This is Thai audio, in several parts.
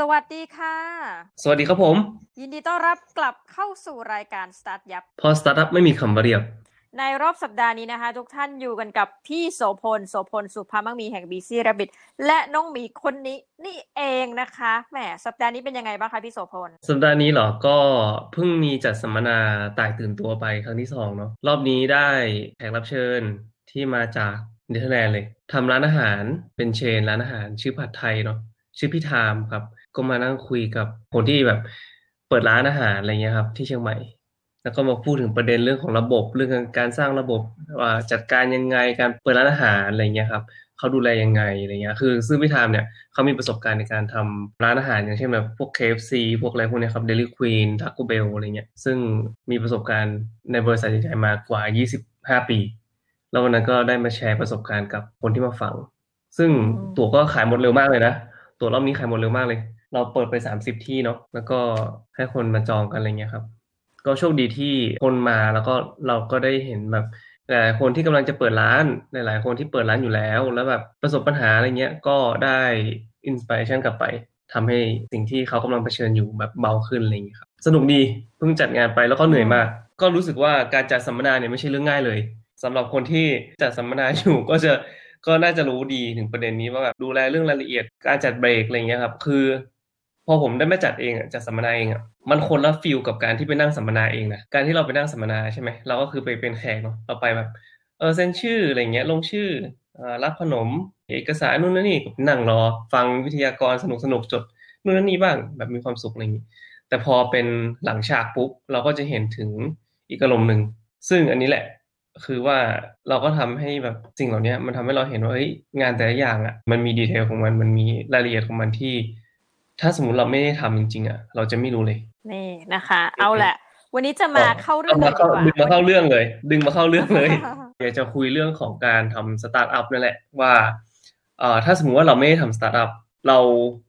สวัสดีค่ะ สวัสดีครับผม ยินดีต้อนรับกลับเข้าสู่รายการ Start ยับพอสตาร์ทอัพไม่มีคำว่าเรียบ ในรอบสัปดาห์นี้นะคะ ทุกท่านอยู่กันกับพี่โสพลโสพลสุภามังมีแห่ง BC Rabbit และน้องหมีคนนี้นี่เองนะคะแหมสัปดาห์นี้เป็นยังไงบ้างคะพี่โสพลสัปดาห์นี้เหรอก็เพิ่งมีจัดสัมมนาตายตื่นตัวไปครั้งที่สองเนาะรอบนี้ได้แขกรับเชิญที่มาจากเนเธอร์แลนด์เลยทำร้านอาหารเป็นเชนร้านอาหารชื่อผัดไทยเนาะ ชื่อพี่ทามครับ ก็มานั่งคุยกับคนที่แบบเปิดร้านอาหารอะไรเงี้ยครับ ที่เชียงใหม่ แล้วก็มาพูดถึงประเด็นเรื่องของระบบเรื่องการสร้างระบบว่าจัดการยังไงการเปิดร้านอาหารอะไรเงี้ยครับเขาดูแลยังไงอะไรเงี้ยคือซึ่งพี่ทามเนี่ยเขามีประสบการณ์ในการทำร้านอาหารอย่างเช่นแบบพวก KFC พวกอะไรพวกเนี้ยครับ Dairy Queen Taco Bell อะไรเงี้ยซึ่งมีประสบการณ์ในบริษัทใหญ่ๆมากว่า 25 ปี แล้ววันนั้นก็ได้มาแชร์ประสบการณ์กับคนที่มาฟัง ซึ่งอืมตั๋วก็ขายหมดเร็วมากเลยนะ ตั๋วรอบนี้ขายหมดเร็วมากเลย เราเปิดไป30ที่เนาะแล้วก็ให้คนมาจองกันอะไรเงี้ยครับ ก็โชคดีที่คนมาแล้วก็เราก็ได้เห็นแบบหลายคนที่กำลังจะเปิดร้านหลายๆคนที่เปิดร้านอยู่แล้ว แล้วแบบประสบปัญหาอะไรเงี้ยก็ได้ inspiration กลับไปทำให้สิ่งที่เขากำลังเผชิญอยู่แบบเบาขึ้นอะไรอย่างเงี้ยครับสนุกดีเพิ่งจัดงานไปแล้วก็เหนื่อยมาก ก็รู้สึกว่าการจัดสัมมนาเนี่ยไม่ใช่เรื่องง่ายเลยสำหรับคนที่จัดสัมมนาอยู่ก็จะ ก็น่าจะรู้ดีถึงประเด็นนี้ว่าแบบดูแลเรื่องรายละเอียดการจัดเบรกอะไรเงี้ยครับ คือ พอผมได้มาจัดเองจัดสัมมนาเองอะมันคนละฟิลกับการที่ไปนั่งสัมมนาเองนะการที่เราไปนั่งสัมมนาใช่ไหมเราก็คือไปเป็นแขกเนาะเราไปแบบเออเซ็นชื่ออะไรเงี้ยลงชื่ออรับขนม เอกสารนู่นนั่นนี่นั่งรอ ฟังวิทยากรสนุกสนุกจดนู่นนั่นนี่บ้างแบบมีความสุขอะไรอย่างนี้ แต่พอเป็นหลังฉากปุ๊บเราก็จะเห็นถึงอีกอารมณ์หนึ่งซึ่งอันนี้แหละ คือว่าเราก็ทำให้แบบสิ่งเหล่านี้มันทำให้เราเห็นว่าเฮ้ยงานแต่ละอย่างอะมันมี detail ของมันมันมีรายละเอียดของมันที่ ถ้าสมมุติเราไม่ได้ทำจริงๆอะเราจะไม่รู้เลยนี่นะคะ เอาแหละ วันนี้จะมาเข้าเรื่องมากันดีเข้ากว่าดึงมาเข้าเรื่องเลย ดึงมาเข้าเรื่องเลยอยากจะคุยเรื่องของการทำสตาร์ทอัพนั่นแหละว่าเอ่อถ้าสมมุติว่าเราไม่ได้ทำสตาร์ทอัพเรา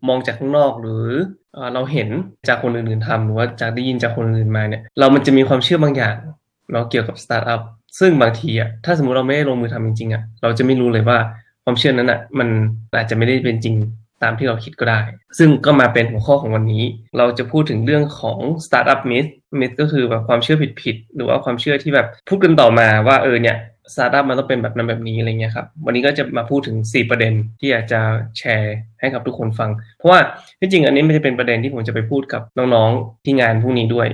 มองจากข้างนอกหรือเอ่อเราเห็นจากคนอื่นๆทำหรือว่าจากได้ยินจากคนอื่นๆมาเนี่ย เรามันจะมีความเชื่อบางอย่างเนาะเกี่ยวกับสตาร์ทอัพ ซึ่งบางทีอะถ้าสมมติเราไม่ได้ลงมือทำจริงๆอะเราจะไม่รู้เลยว่าความเชื่อนั้นอะมันอาจจะไม่ได้เป็นจริงตามที่เราคิดก็ได้ ซึ่งก็มาเป็นหัวข้อของวันนี้ เราจะพูดถึงเรื่องของ Startup Myth Myth ก็คือแบบความเชื่อผิดๆหรือว่าความเชื่อที่แบบพูดกันต่อมาว่าเออเนี่ยสตาร์ทอัพมันต้องเป็นแบบนั้นแบบนี้อะไรเงี้ยครับ วันนี้ก็จะมาพูดถึง 4 ประเด็นที่อยากจะแชร์ให้กับทุกคนฟัง เพราะว่าที่จริงอันนี้ไม่ใช่เป็นประเด็นที่ผมจะไปพูดกับน้องๆที่งานพรุ่งนี้ด้วย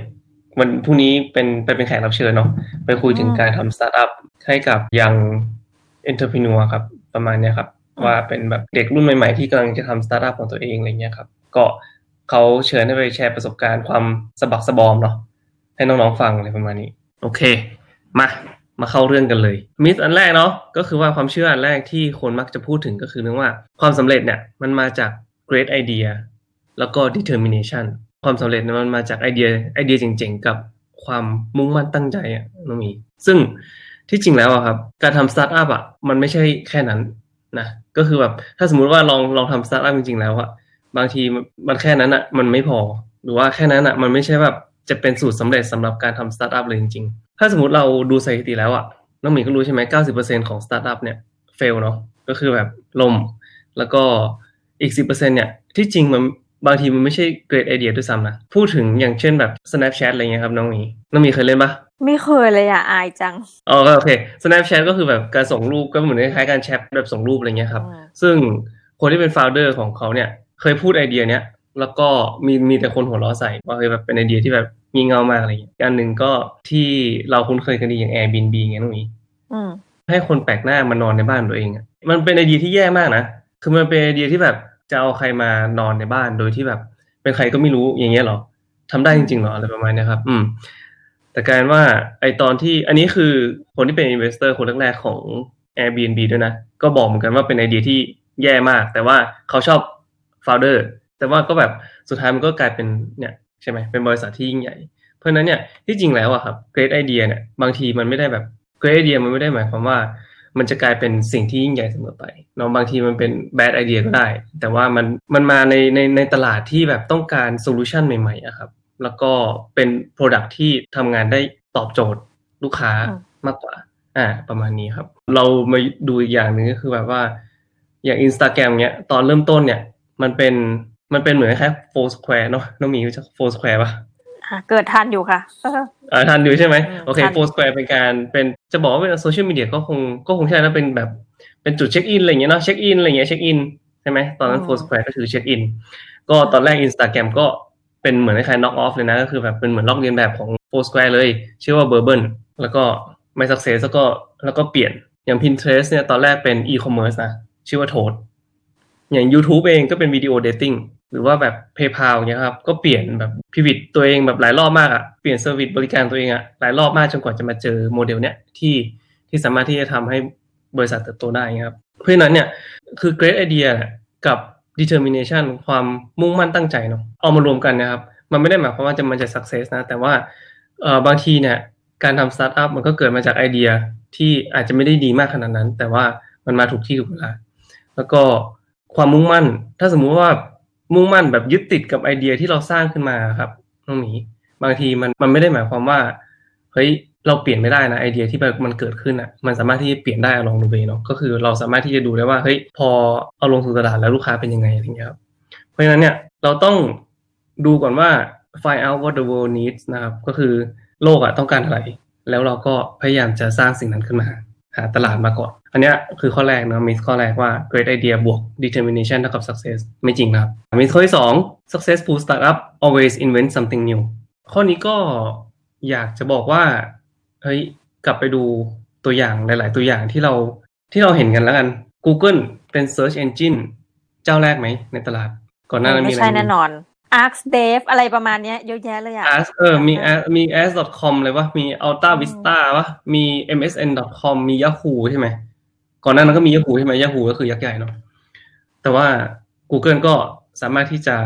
วันพรุ่งนี้เป็นไปเป็นแขกรับเชิญเนาะไปคุยถึงการทำสตาร์ทอัพให้กับ young entrepreneur ครับ ประมาณเนี้ยครับ ว่าเป็นแบบเด็กรุ่นใหม่ๆ ที่กำลังจะทำสตาร์ทอัพของตัวเองอะไรเงี้ยครับ ก็เขาเชิญให้ไปแชร์ประสบการณ์ความสะบักสะบอมเนาะให้น้องๆฟังอะไรประมาณนี้ โอเค มามาเข้าเรื่องกันเลยมิสอันแรกเนาะก็คือว่าความเชื่ออันแรกที่คนมักจะพูดถึงก็คือเรื่องว่าความสำเร็จเนี่ยมันมาจาก great idea แล้วก็ determination ความสำเร็จมันมาจากไอเดีย ไอเดียเจ๋งๆ กับความมุ่งมั่นตั้งใจอะน้องหมี ซึ่งที่จริงแล้วอะครับ การทำสตาร์ทอัพอะมันไม่ใช่แค่นั้นนะก็คือแบบถ้าสมมุติว่าลองลองทำสตาร์ทอัพจริงๆ แล้วอะบางทีมันแค่นั้นอะมันไม่พอ หรือว่าแค่นั้นอะมันไม่ใช่แบบจะเป็นสูตรสำเร็จสำหรับการทำสตาร์ทอัพเลยจริงๆ ถ้าสมมติเราดูสถิติแล้วอะน้องหมีก็รู้ใช่ไหม90%ของสตาร์ทอัพเนี่ย fail เนาะก็คือแบบล่มแล้วก็อีก10%เนี่ยที่จริงมัน บางทีมันไม่ใช่ great idea ด้วยซ้ำนะ พูดถึงอย่างเช่นแบบ Snapchat อะไรเงี้ยครับน้องหมีน้องหมีเคยเล่นปะไม่เคยเลยอะ อายจัง อ๋อโอเค Snapchat ก็คือแบบการส่งรูปก็เหมือนคล้ายๆการแชทแบบส่งรูปอะไรเงี้ยครับอืมซึ่งคนที่เป็น founder ของเขาเนี่ยเคยพูดไอเดียเนี้ยแล้วก็มีมีแต่คนหัวเราะใส่ว่าเคยแบบเป็นไอเดียที่แบบงี่เง่ามากอะไรเงี้ยอันหนึ่งก็ที่เราคุ้นเคยกันดีอย่าง Airbnb ไงน้องหมีอืมให้คนแปลกหน้ามานอนในบ้านตัวเองอะมันเป็นไอเดียที่แย่มากนะคือมันเป็นไอเดียที่แบบ จะเอาใครมานอนในบ้านโดยที่แบบ เป็นใครก็ไม่รู้อย่างเงี้ยเหรอทำได้จริงๆเหรออะไรประมาณนี้ครับ อืม แต่การว่าไอตอนที่อันนี้คือคนที่เป็น investor คนแรกๆของ Airbnb ด้วยนะ ก็บอกเหมือนกันว่าเป็นไอเดียที่แย่มาก แต่ว่าเขาชอบ founder แต่ว่าก็แบบสุดท้ายมันก็กลายเป็นเนี่ยใช่ไหมเป็นบริษัทที่ยิ่งใหญ่ เพราะนั้นเนี่ยที่จริงแล้วอะครับ great idea เนี่ยบางทีมันไม่ได้แบบ great idea มันไม่ได้หมายความว่า มันจะกลายเป็นสิ่งที่ยิ่งใหญ่เสมอไปเนาะบางทีมันเป็น bad idea ก็ได้ แต่ว่ามันมันมาในในในตลาดที่แบบต้องการโซลูชันใหม่ๆอะครับ แล้วก็เป็น product ที่ทำงานได้ตอบโจทย์ลูกค้าอืมมากกว่า อ่า ประมาณนี้ครับ เรามาดูอีกอย่างหนึ่งก็คือแบบว่า อย่าง Instagram เนี้ย ตอนเริ่มต้นเนี่ย มันเป็นมันเป็นเหมือนแค่ Foursquare เนาะน้องหมีรู้จัก Foursquare ปะ อะเกิดทันอยู่ค่ะอ่าทันอยู่ใช่ไหมอืมโอเคทัน Foursquare เป็นการเป็นจะบอกว่าเป็นโซเชียลมีเดียก็คงก็คงใช่นะเป็นแบบเป็นจุดเช็คอินอะไรอย่างเงี้ยเนาะเช็คอินอะไรอย่างเงี้ยเช็คอินใช่ไหมตอนนั้น Foursquare ก็คือเช็คอินก็ตอนแรกอินสตาแกรมก็เป็นเหมือนคล้ายๆ knock off เลยนะก็คือแบบเป็นเหมือนลอกเลียนแบบของ Foursquare เลย ชื่อว่า Burbn แล้วก็ไม่ success แล้วก็แล้วก็เปลี่ยนอย่าง Pinterest เนี่ยตอนแรกเป็น e-commerce นะชื่อว่า Tote อย่าง YouTube เองก็เป็น video dating หรือว่าแบบ PayPal เงี้ยครับ ก็เปลี่ยนแบบ pivot ตัวเองแบบหลายรอบมากอะเปลี่ยน service บริการตัวเองอะหลายรอบมากจนกว่าจะมาเจอโมเดลเนี้ยที่ที่สามารถที่จะทำให้บริษัทเติบโตได้ครับ เพราะฉะนั้นเนี่ยคือ great idea กับ determination ความมุ่งมั่นตั้งใจเนาะเอามารวมกันนะครับ มันไม่ได้หมายความว่าจะมันจะ success นะ แต่ว่าเออบางทีเนี่ยการทำสตาร์ทอัพมันก็เกิดมาจากไอเดียที่อาจจะไม่ได้ดีมากขนาดนั้น แต่ว่ามันมาถูกที่ถูกเวลาแล้วก็ความมุ่งมั่น ถ้าสมมุติว่า มุ่งมั่นแบบยึดติดกับไอเดียที่เราสร้างขึ้นมาครับน้องหมีบางทีมันมันไม่ได้หมายความว่าเฮ้ยเราเปลี่ยนไม่ได้นะไอเดียที่แบบมันเกิดขึ้นอะมันสามารถที่จะเปลี่ยนได้ลองดูเเนาะก็คือเราสามารถที่จะดูได้ว่าเฮ้ยพอเอาลงสู่ตลาดแล้วลูกค้าเป็นยังไงอะไรเงี้ยครับเพราะฉะนั้นเนี่ยเราต้องดูก่อนว่า find out what the world needs นะครับก็คือโลกอะต้องการอะไร แล้วเราก็พยายามจะสร้างสิ่งนั้นขึ้นมา หาตลาดมาก่อน อันเนี้ยคือข้อแรกนะมิสข้อแรกว่า great idea บวก determination เท่ากับ success ไม่จริงนะครับมิสข้อที่สอง successful startup always invent something new ข้อนี้ก็อยากจะบอกว่าเฮ้ยกลับไปดูตัวอย่างหลาย ๆ ตัวอย่างที่เราที่เราเห็นกันแล้วกัน Google เป็น search engine เจ้าแรกไหมในตลาด ก่อนหน้านั้นมีไม่อะไรใช่แน่นอน Arc Dev อะไรประมาณเนี้ยเยอะแยะเลยอะ as เออมี as มี as.com เลยวะมี alta vista วะมี msn.com มี yahoo ใช่ไหมก่อนหน้านั้นก็มี yahoo ใช่ไหม yahoo ก็คือยักษ์ใหญ่เนาะแต่ว่า Google ก็สามารถที่จะ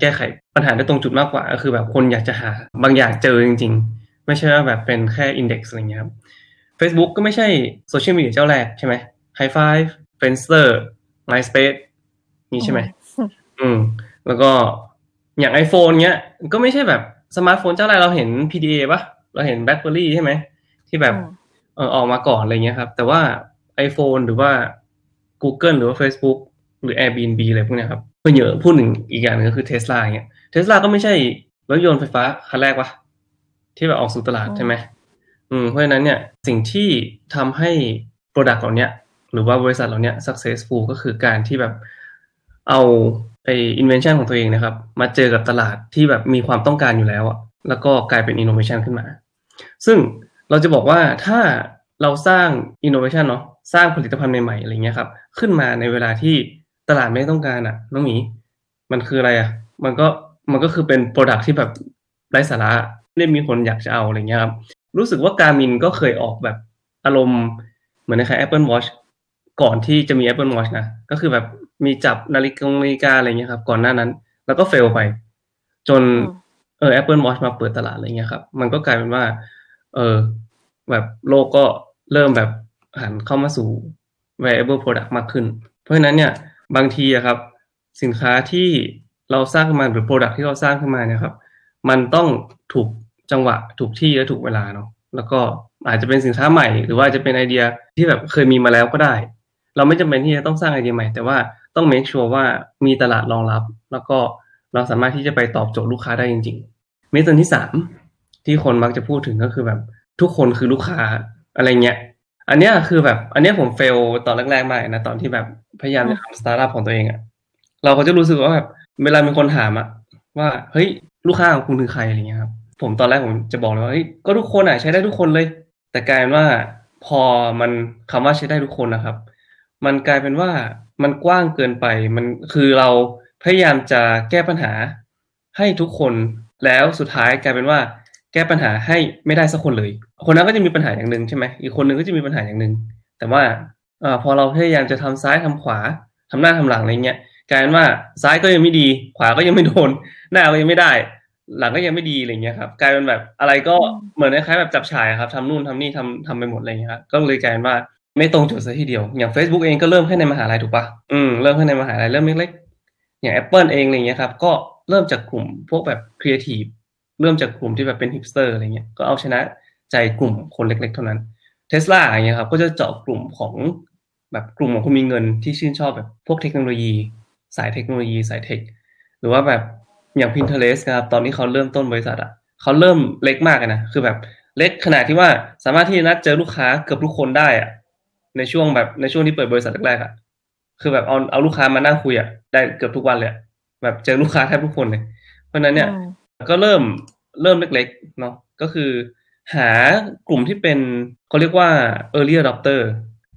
แก้ไขปัญหาได้ตรงจุดมากกว่า ก็คือแบบคนอยากจะหาบางอย่างเจอจริง ๆ ไม่ใช่ว่าแบบเป็นแค่ index อะไรเงี้ยครับ Facebook ก็ไม่ใช่โซเชียลมีเดียเจ้าแรกใช่ไหม High Five Friendster MySpace นี่ใช่ไหมอืม แล้วก็ อย่าง iPhone เนี้ย ก็ไม่ใช่แบบสมาร์ทโฟนเจ้าแรกเราเห็น PDA ปะเราเห็น BlackBerry ใช่ไหม ที่แบบอืมเออออกมาก่อนอะไรเงี้ยครับ แต่ว่า iPhone หรือว่า Google หรือว่า Facebook หรือ Airbnb อะไรพวกเนี้ยครับก็เยอะพูดหนึ่งอีกอย่างหนึงก็คือ Tesla เงี้ย Tesla ก็ไม่ใช่รถยนต์ไฟฟ้าคันแรกวะที่แบบออกสู่ตลาดอืมใช่ไหมอืมเพราะฉะนั้นเนี่ยสิ่งที่ทำให้ Product เหล่าเนี้ยหรือว่าบริษัทเหล่าเนี้ย successful ก็คือการที่แบบเอา ไอ้ invention ของตัวเองนะครับ มาเจอกับตลาดที่แบบมีความต้องการอยู่แล้วอะแล้วก็กลายเป็น innovation ขึ้นมา ซึ่งเราจะบอกว่าถ้าเราสร้าง innovation เนาะสร้างผลิตภัณฑ์ใหม่ๆอะไรเงี้ยครับ ขึ้นมาในเวลาที่ตลาดไม่ต้องการอะน้องหมีมันคืออะไรอะมันก็มันก็คือเป็น product ที่แบบไร้สาระไม่มีคนอยากจะเอาอะไรเงี้ยครับรู้สึกว่าการมินก็เคยออกแบบอารมณ์เหมือนในคล้าย Apple Watch ก่อนที่จะมี Apple Watch นะ ก็คือแบบ มีจับนาฬิกานาฬิกาอะไรเงี้ยครับ ก่อนหน้านั้น แล้วก็เฟลไป จนอืมเออ Apple Watch มาเปิดตลาดอะไรเงี้ยครับ มันก็กลายเป็นว่า เออ แบบโลกก็เริ่มแบบหันเข้ามาสู่ wearable product มากขึ้น เพราะฉะนั้นเนี่ย บางทีอะครับ สินค้าที่เราสร้างขึ้นมาหรือ product ที่เราสร้างขึ้นมาเนี่ยครับ มันต้องถูกจังหวะถูกที่และถูกเวลาเนาะแล้วก็อาจจะเป็นสินค้าใหม่ หรือว่าจะเป็นไอเดียที่แบบเคยมีมาแล้วก็ได้ เราไม่จำเป็นที่จะต้องสร้างไอเดียใหม่ แต่ว่าต้อง make sure ว่ามีตลาดรองรับ แล้วก็เราสามารถที่จะไปตอบโจทย์ลูกค้าได้จริงๆ myth ที่สามที่คนมักจะพูดถึงก็คือแบบทุกคนคือลูกค้าอะไรเงี้ย อันเนี้ยคือแบบ อันเนี้ยผม fail ตอนแรกๆมากนะตอนที่แบบพยายามจะทำสตาร์ทอัพของตัวเองอะเราก็จะรู้สึกว่าแบบเวลามีคนถามอะว่าเฮ้ยลูกค้าของคุณคือใครอะไรเงี้ยครับผมตอนแรกผมจะบอกเลยว่าเฮ้ยก็ทุกคนอะใช้ได้ทุกคนเลย แต่กลายเป็นว่าพอมันคำว่าใช้ได้ทุกคนนะครับ มันกลายเป็นว่ามันกว้างเกินไป มันคือเราพยายามจะแก้ปัญหาให้ทุกคนแล้วสุดท้ายกลายเป็นว่า แก้ปัญหาให้ไม่ได้สักคนเลย คนนั้นก็จะมีปัญหาอย่างหนึ่งใช่ไหมอีกคนหนึ่งก็จะมีปัญหาอย่างหนึ่งแต่ว่าเอ่อพอเราพยายามจะทำซ้ายทำขวาทำหน้าทำหลังอะไรเงี้ยกลายเป็นว่าซ้ายก็ยังไม่ดี ขวาก็ยังไม่โดน หน้าก็ยังไม่ได้ หลังก็ยังไม่ดีอะไรเงี้ยครับกลายเป็นแบบอะไรก็อืมเหมือนคล้ายๆแบบจับฉายอะครับทำนู่นทำนี่ทำทำไปหมดอะไรเงี้ยครับก็เลยกลายเป็นว่า ไม่ตรงจุดซะทีเดียว อย่าง Facebook เองก็เริ่มแค่ในมหาลัยถูกปะอืมเริ่มแค่ในมหาลัยเริ่มเล็กๆอย่าง Apple เองอะไรเงี้ยครับ ก็เริ่มจากกลุ่มพวกแบบครีเอทีฟเริ่มจากกลุ่มที่แบบเป็นฮิปสเตอร์อะไรเงี้ยก็เอาชนะใจกลุ่มคนเล็ก ๆ เท่านั้นเทสลาอย่างเงี้ยครับ ก็จะเจาะกลุ่มของแบบกลุ่มของคนมีเงินที่ชื่นชอบแบบพวกเทคโนโลยี สายเทคโนโลยีสาย tech หรือว่าแบบอย่าง Pinterest นะครับตอนนี้เขาเริ่มต้นบริษัทอะเขาเริ่มเล็กมากเลยนะคือแบบเล็กขนาดที่ว่าสามารถที่จะนัดเจอลูกค้าเกือบทุกคนได้อะ ในช่วงแบบในช่วงที่เปิดบริษัทแรกๆอะคือแบบเอาเอาลูกค้ามานั่งคุยอะได้เกือบทุกวันเลยอะแบบเจอลูกค้าแทบทุกคนเลยเพราะฉะนั้นเนี่ยอืมก็เริ่มเริ่มเล็กๆเนาะก็คือหากลุ่มที่เป็นเขาเรียกว่า early adopter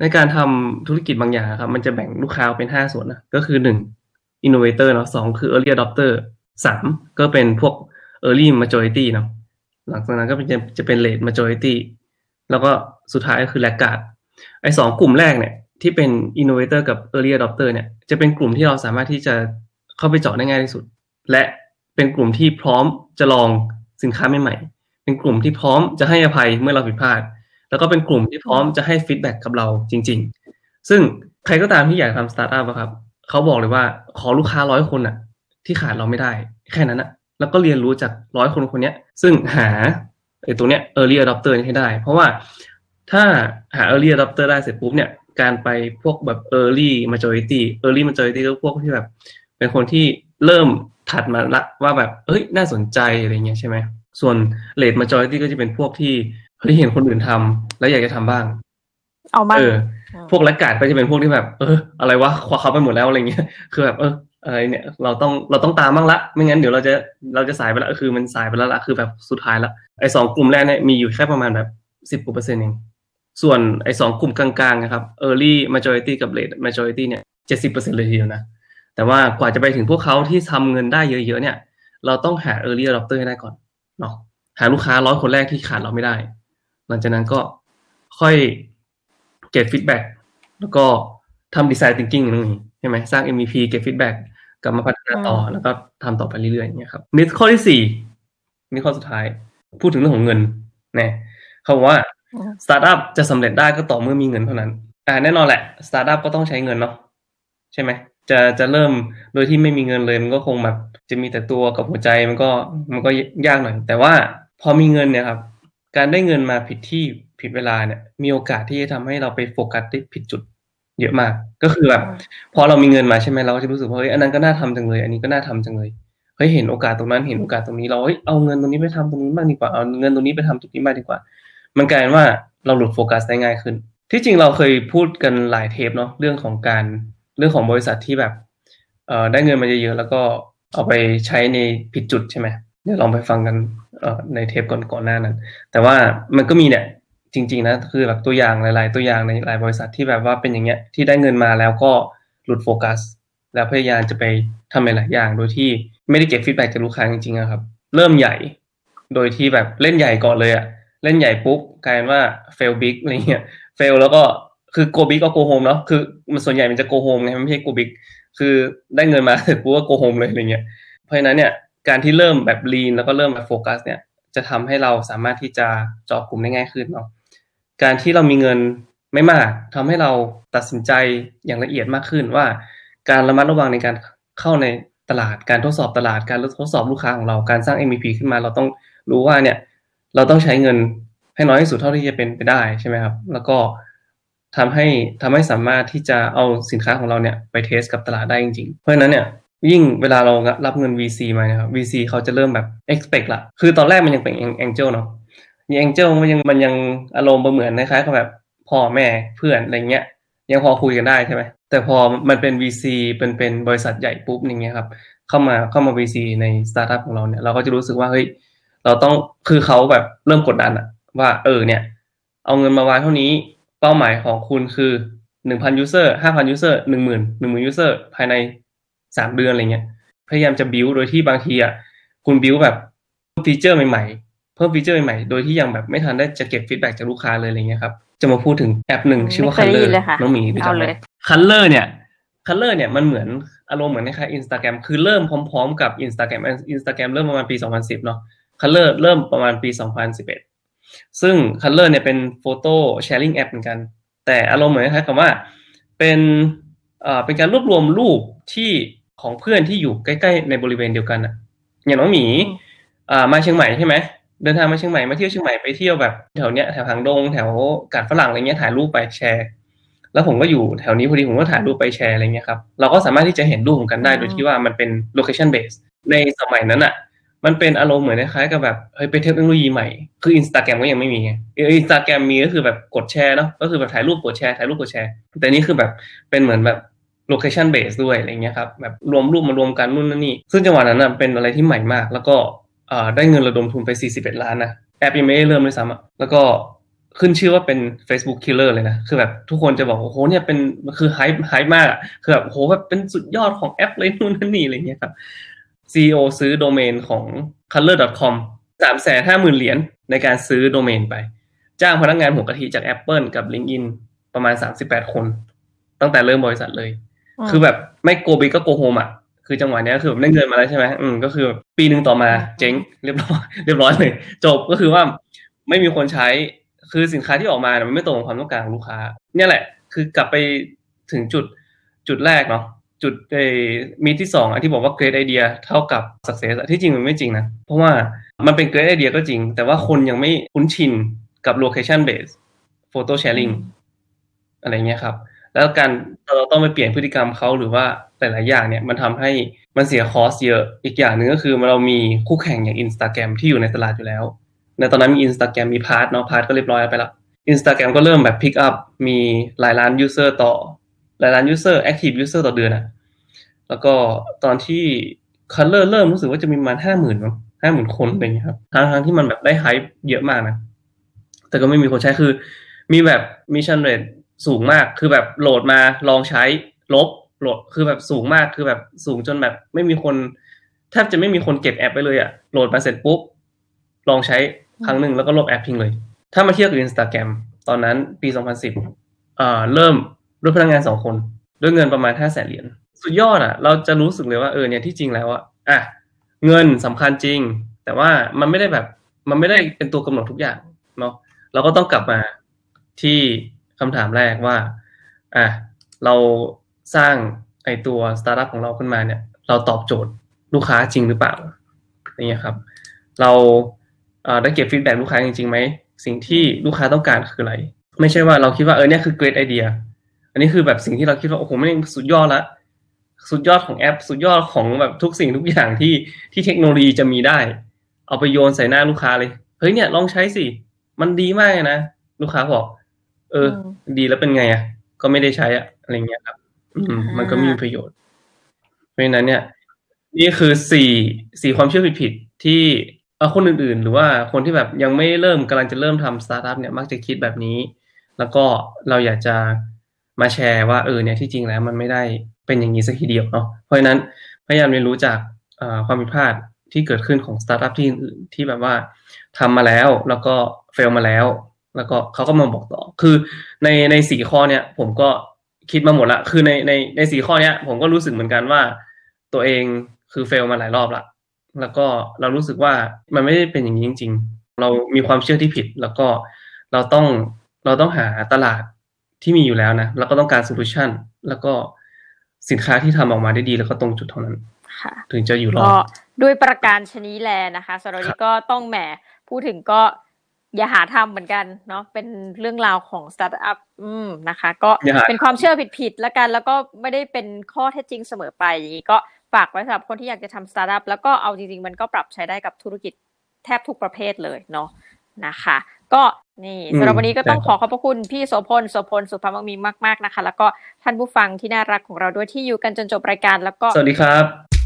ในการทำธุรกิจบางอย่างครับ มันจะแบ่งลูกค้าออกเป็นห้าส่วนนะก็คือหนึ่ง innovator เนาะสองคือ early adopter สามก็เป็นพวก early majority เนาะหลังจากนั้นก็เป็นจะจะเป็น late majority แล้วก็สุดท้ายก็คือ laggard ไอ้สองกลุ่มแรกเนี่ยที่เป็น innovator กับ early adopter เนี่ยจะเป็นกลุ่มที่เราสามารถที่จะเข้าไปเจาะได้ง่ายที่สุด และเป็นกลุ่มที่พร้อมจะลองสินค้าใหม่ๆเป็นกลุ่มที่พร้อมจะให้อภัยเมื่อเราผิดพลาด แล้วก็เป็นกลุ่มที่พร้อมจะให้ feedback กับเราจริง ๆ ซึ่งใครก็ตามที่อยากทำสตาร์ทอัพอะครับเขาบอกเลยว่าขอลูกค้าร้อยคนอะที่ขาดเราไม่ได้ แค่นั้นอะแล้วก็เรียนรู้จากร้อยคนคนนี้ซึ่งหาไอ้ตัวเนี้ย early adopter ให้ได้ เพราะว่า ถ้าหา early adopter ได้เสร็จปุ๊บเนี่ย การไปพวกแบบ early majority early majority ก็พวกที่แบบ เป็นคนที่เริ่มถัดมาละว่าแบบ เอ้ย น่าสนใจอะไรเงี้ยใช่ไหม ส่วน late majority ก็จะเป็นพวกที่เฮ้ยเห็นคนอื่นทำแล้วอยากจะทำบ้าง เอามาเออ พวกละกาดก็จะเป็นพวกที่แบบ เออ อะไรวะคว้าเขาไปหมดแล้วอะไรเงี้ย คือแบบเอออะไรเนี่ยเราต้องเราต้องตามบ้างละ ไม่งั้นเดี๋ยวเราจะเราจะสายไปละคือมันสายไปแล้วละคือแบบสุดท้ายละไอ้สองกลุ่มแรกเนี่ยมีอยู่แค่ประมาณแบบสิบกว่าเปอร์เซ็นต์เอง ส่วนไอ้สองกลุ่มกลางๆนะครับ early majority กับ late majority เนี่ยเจ็ดสิบเปอร์เซ็นต์เลยทีเดียวนะ แต่ว่ากว่าจะไปถึงพวกเขาที่ทำเงินได้เยอะๆเนี่ย เราต้องหา early adopter ให้ได้ก่อนเนาะหาลูกค้าร้อยคนแรกที่ขาดเราไม่ได้ หลังจากนั้นก็ค่อยเก็บ feedback แล้วก็ทำ design thinking นึงใช่ไหมสร้าง MVP เก็บ feedback กลับมาพัฒนาต่อแล้วก็ทำต่อไปเรื่อยๆอย่างเงี้ยครับนี่ข้อที่สี่นี่ข้อสุดท้าย พูดถึงเรื่องของเงินนะเขาบอกว่าอืม สตาร์ทอัพจะสำเร็จได้ก็ต่อเมื่อมีเงินเท่านั้นอ่าแน่นอนแหละสตาร์ทอัพก็ต้องใช้เงินเนาะใช่ไหมจะจะเริ่มโดยที่ไม่มีเงินเลยมันก็คงแบบจะมีแต่ตัวกับหัวใจมันก็มันก็ยากหน่อย แต่ว่าพอมีเงินเนี่ยครับ การได้เงินมาผิดที่ผิดเวลาเนี่ย มีโอกาสที่จะทำให้เราไปโฟกัสได้ผิดจุด เยอะมาก ก็คือแบบพอเรามีเงินมาใช่ไหมเราก็จะรู้สึกว่าเฮ้ยอันนั้นก็น่าทำจังเลย อันนี้ก็น่าทำจังเลยเฮ้ยเห็นโอกาสตรงนั้นเห็นโอกาสตรงนี้เราเฮ้ยเอาเงินตรงนี้ไปทำตรงนี้บ้างดีกว่าเอาเงินตรงนี้ไปทำตรงนี้บ้างดีกว่า มันกลายเป็นว่าเราหลุดโฟกัสได้ง่ายขึ้น ที่จริงเราเคยพูดกันหลายเทปเนาะเรื่องของการเรื่องของบริษัทที่แบบเอ่อได้เงินมาเยอะๆแล้วก็เอาไปใช้ในผิดจุดใช่ไหมเดี๋ยวลองไปฟังกันเอ่อในเทปก่อนก่อนหน้านั้น แต่ว่ามันก็มีเนี่ยจริง ๆนะคือแบบตัวอย่างหลาย ๆ ตัวอย่างในหลายบริษัทที่แบบว่าเป็นอย่างเงี้ยที่ได้เงินมาแล้วก็หลุดโฟกัส แล้วพยายามจะไปทำหลายๆอย่าง โดยที่ไม่ได้เก็บ feedback จากลูกค้าจริงๆอะครับ เริ่มใหญ่ โดยที่แบบเล่นใหญ่ก่อนเลยอะ เล่นใหญ่ปุ๊บกลายเป็นว่า fail big อะไรเงี้ย fail แล้วก็คือ go big ก็ go home เนาะคือมันส่วนใหญ่มันจะ go home ไงมันไม่ใช่ go big คือได้เงินมาเสร็จปุ๊บก็ go home เลยอะไรเงี้ยเพราะฉะนั้นเนี่ยการที่เริ่มแบบ lean แล้วก็เริ่มแบบโฟกัสเนี่ยจะทำให้เราสามารถที่จะเจาะกลุ่มได้ง่ายขึ้นเนาะการที่เรามีเงินไม่มากทำให้เราตัดสินใจอย่างละเอียดมากขึ้นว่า การระมัดระวังในการเข้าในตลาดการทดสอบตลาดการทดสอบลูกค้าของเราการสร้าง MVP ขึ้นมา เราต้องรู้ว่าเนี่ย เราต้องใช้เงินให้น้อยที่สุดเท่าที่จะเป็นไปได้ใช่ไหมครับ แล้วก็ทำให้ทำให้สามารถที่จะเอาสินค้าของเราเนี่ยไปเทสกับตลาดได้จริง ๆ เพราะฉะนั้นเนี่ยยิ่งเวลาเรารับเงิน VC มานะครับ VC เขาจะเริ่มแบบ expect ละ คือตอนแรกมันยังเป็น angel เนาะยัง angel มันยังมันยังอารมณ์เหมือนคล้ายๆกับแบบพ่อแม่เพื่อนอะไรเงี้ยยังพอคุยกันได้ใช่ไหมแต่พอมันเป็น VC เป็นเป็นบริษัทใหญ่ปุ๊บอย่างเงี้ยครับเข้ามาเข้ามา VC ในสตาร์ทอัพของเราเนี่ยเราก็จะรู้สึกว่าเฮ้ย เราต้องคือเขาแบบเริ่มกดดันอะว่า เออเนี่ย เอาเงินมาวางเท่านี้ เป้าหมายของคุณคือหนึ่งพัน user ห้าพัน user หนึ่งหมื่นหนึ่งหมื่น user ภายในสามเดือนอะไรเงี้ยพยายามจะบิวโดยที่บางทีอะคุณบิวแบบฟีเจอร์ใหม่ๆ เพิ่มฟีเจอร์ใหม่ๆ โดยที่ยังแบบไม่ทันได้จะเก็บ feedback จากลูกค้าเลยอะไรเงี้ยครับ จะมาพูดถึงแอปหนึ่งชื่อว่าไม่เคยได้ Color ยินเลยค่ะน้องหมีรู้จัเอากไหมเลย Color เนี่ย Color เนี่ยมันเหมือนอารมณ์เหมือนคล้ายๆ Instagram คือเริ่มพร้อมๆ กับ Instagram Instagram เริ่มประมาณปี 2010 เนาะ Color เริ่มประมาณปี 2011 ซึ่ง Color เนี่ยเป็นโฟโต้แชร์ลิงแอปเหมือนกัน แต่อารมณ์เหมือนคล้ายๆกับว่าเป็นเอ่อเป็นการรวบรวมรูปที่ของเพื่อนที่อยู่ใกล้ๆในบริเวณเดียวกันอะอย่างน้องหมีอ่ามาเชียงใหม่ใช่ไหมเดินทางมาเชียงใหม่มาเที่ยวเชียงใหม่ไปเที่ยวแบบแถวเนี้ยแถวหางดงแถวกาดฝรั่งอะไรเงี้ยถ่ายรูปไปแชร์ แล้วผมก็อยู่แถวนี้พอดีผมก็ถ่ายรูปไปแชร์อะไรเงี้ยครับเราก็สามารถที่จะเห็นรูปของกันได้อืมโดยที่ว่ามันเป็น location base ในสมัยนั้นอะ มันเป็นอารมณ์เหมือนคล้ายกับแบบเฮ้ยเป็นเทคโนโลยีใหม่ คืออินสตาแกรมก็ยังไม่มีไงอินสตาแกรมมีก็คือแบบกดแชร์เนาะก็คือแบบถ่ายรูปกดแชร์ถ่ายรูปกดแชร์ แต่นี่คือแบบเป็นเหมือนแบบ location base ด้วยอะไรเงี้ยครับแบบรวมรูปมารวมกันนู่นนั่นนี่ ซึ่งจังหวะนั้นเป็นอะไรที่ใหม่มาก แล้วก็ได้เงินระดมทุนไป 41 ล้านนะแอปยังไม่ได้เริ่มเลยซ้ำแล้วก็ขึ้นชื่อว่าเป็น Facebook killer เลยนะ คือแบบทุกคนจะบอกโอ้โหเนี่ยเป็นคือไฮไฮมากอะคือแบบโอ้โหแบบเป็นสุดยอดของแอปเลยนู่นนั่นนี่อะไรเงี้ยครับ CEO ซื้อโดเมนของ color.com สามแสนห้าหมื่นเหรียญในการซื้อโดเมนไป จ้างพนักงานหัวกะทิจาก Apple กับ LinkedIn ประมาณ38คน ตั้งแต่เริ่มบริษัทเลยคือแบบไม่ go big ก็ go home อะคือจังหวะเนี้ยคือแบบได้เงินมาแล้วใช่ไหมอืมก็คือปีหนึ่งต่อมาเจ๊งเรียบร้อยเรียบร้อยเลยจบก็คือว่าไม่มีคนใช้คือสินค้าที่ออกมาเนี่ยมันไม่ตรงกับความต้องการของลูกค้า เนี่ยแหละ คือกลับไปถึงจุดจุดแรกเนาะ จุดเอมีที่สองอที่บอกว่า great idea เท่ากับ success อะที่จริงมันไม่จริงนะ เพราะว่ามันเป็น great idea ก็จริง แต่ว่าคนยังไม่คุ้นชินกับ location based photo sharing อะไรเงี้ยครับ แล้วการเราต้องไปเปลี่ยนพฤติกรรมเขาหรือว่าหลาย ๆ อย่างเนี่ยมันทำให้มันเสีย cost เยอะ อีกอย่างหนึ่งก็คือเรามีคู่แข่งอย่าง Instagram ที่อยู่ในตลาดอยู่แล้ว ในตอนนั้นมี Instagram มี Path เนาะ Path ก็เรียบร้อยไปแล้ว Instagram ก็เริ่มแบบ pick up มีหลายล้าน user ต่อ หลายล้าน user active user ต่อเดือนอะแล้วก็ตอนที่ Color เริ่มรู้สึกว่าจะมีประมาณห้าหมื่นมั้งห้าหมื่นคนอะไรอย่างเงี้ยครับทั้งทั้งที่มันแบบได้ hype เยอะมากนะ แต่ก็ไม่มีคนใช้คือ มีแบบ attrition rate สูงมากคือแบบโหลดมาลองใช้ลบโหลดคือแบบสูงมากคือแบบสูงจนแบบไม่มีคนแทบจะไม่มีคนเก็บแอปไปเลยอะโหลดมาเสร็จปุ๊บ ลองใช้ครั้งหนึ่งแล้วก็ลบแอปทิ้งเลย ถ้ามาเทียบกับ Instagram ตอนนั้นปี 2010อ่าเริ่ม ด้วยพนักงานสองคน ด้วยเงินประมาณ5แสนเหรียญสุดยอดอะเราจะรู้สึกเลยว่าเออเนี่ยที่จริงแล้วอะอะเงินสำคัญจริง แต่ว่ามันไม่ได้แบบ มันไม่ได้เป็นตัวกำหนดทุกอย่างเนาะเราก็ต้องกลับมาที่คำถามแรกว่าอะเราสร้างไอตัวสตาร์ทอัพของเราขึ้นมาเนี่ย เราตอบโจทย์ลูกค้าจริงหรือเปล่าอย่างเงี้ยครับ เราได้เก็บ feedback ลูกค้าจริงๆไหมสิ่งที่ลูกค้าต้องการคืออะไร ไม่ใช่ว่าเราคิดว่าเออเนี่ยคือ great idea อั นนี้คือแบบสิ่งที่เราคิดว่าโอ้โหแม่งสุดยอดละสุดยอดของแอป สุดยอดของแบบทุกสิ่งทุกอย่างที่ที่เทคโนโลยีจะมีได้ เอาไปโยนใส่หน้าลูกค้าเลยเฮ้ยเนี่ยลองใช้สิมันดีมากเลยนะลูกค้าบอก เออ ดีแล้วเป็นไงอะ ก็ไม่ได้ใช้อะอะไรเงี้ยครับ อืม มันก็ไม่มีประโยชน์ เพราะฉะนั้นเนี่ย นี่คือสี่สี่ความเชื่อผิดๆที่เอ่อคนอื่นๆ หรือว่าคนที่แบบยังไม่เริ่มกำลังจะเริ่มทำสตาร์ทอัพเนี่ยมักจะคิดแบบนี้ แล้วก็เราอยากจะ มาแชร์ว่าเออเนี่ยที่จริงแล้วมันไม่ได้เป็นอย่างนี้สักทีเดียวเนาะเพราะฉะนั้นพยายามเรียนรู้จากความผิดพลาดที่เกิดขึ้นของสตาร์ทอัพที่อื่นที่แบบว่าทำมาแล้วแล้วก็ fail มาแล้ว แล้วก็เขาก็มาบอกต่อ คือในในสี่ข้อเนี่ยผมก็คิดมาหมดละ คือในในในสี่ข้อเนี้ย ผมก็รู้สึกเหมือนกันว่า ตัวเองคือ fail มาหลายรอบละแล้วก็เรารู้สึกว่ามันไม่ได้เป็นอย่างนี้จริง ๆ เรามีความเชื่อที่ผิด แล้วก็เราต้องเราต้องหาตลาด ที่มีอยู่แล้วนะ แล้วก็ต้องการ solution แล้วก็สินค้าที่ทำออกมาได้ดีแล้วก็ตรงจุดเท่านั้นค่ะถึงจะอยู่รอก็ดด้วยประการฉะนี้แลนะคะสำหรับครั้งนี้ก็ต้องแหมพูดถึงก็อย่าหาทำเหมือนกันเนาะเป็นเรื่องราวของสตาร์ทอัพอืมนะคะ ก็อย่าหาเป็นความเชื่อผิดๆแล้วกัน แล้วก็ไม่ได้เป็นข้อเท็จจริงเสมอไปอย่างนี้ก็ฝากไว้สำหรับคนที่อยากจะทำสตาร์ทอัพแล้วก็เอาจริงๆ มันก็ปรับใช้ได้กับธุรกิจแทบทุกประเภทเลยเนาะ นะคะ ก็นี่อืมสำหรับวันนี้ก็ต้องได้ขอขอบพระคุณพี่โสพลโสพลสุภาพมังมีมาก ๆนะคะ แล้วก็ท่านผู้ฟังที่น่ารักของเราด้วยที่อยู่กันจนจบรายการแล้วก็สวัสดีครับ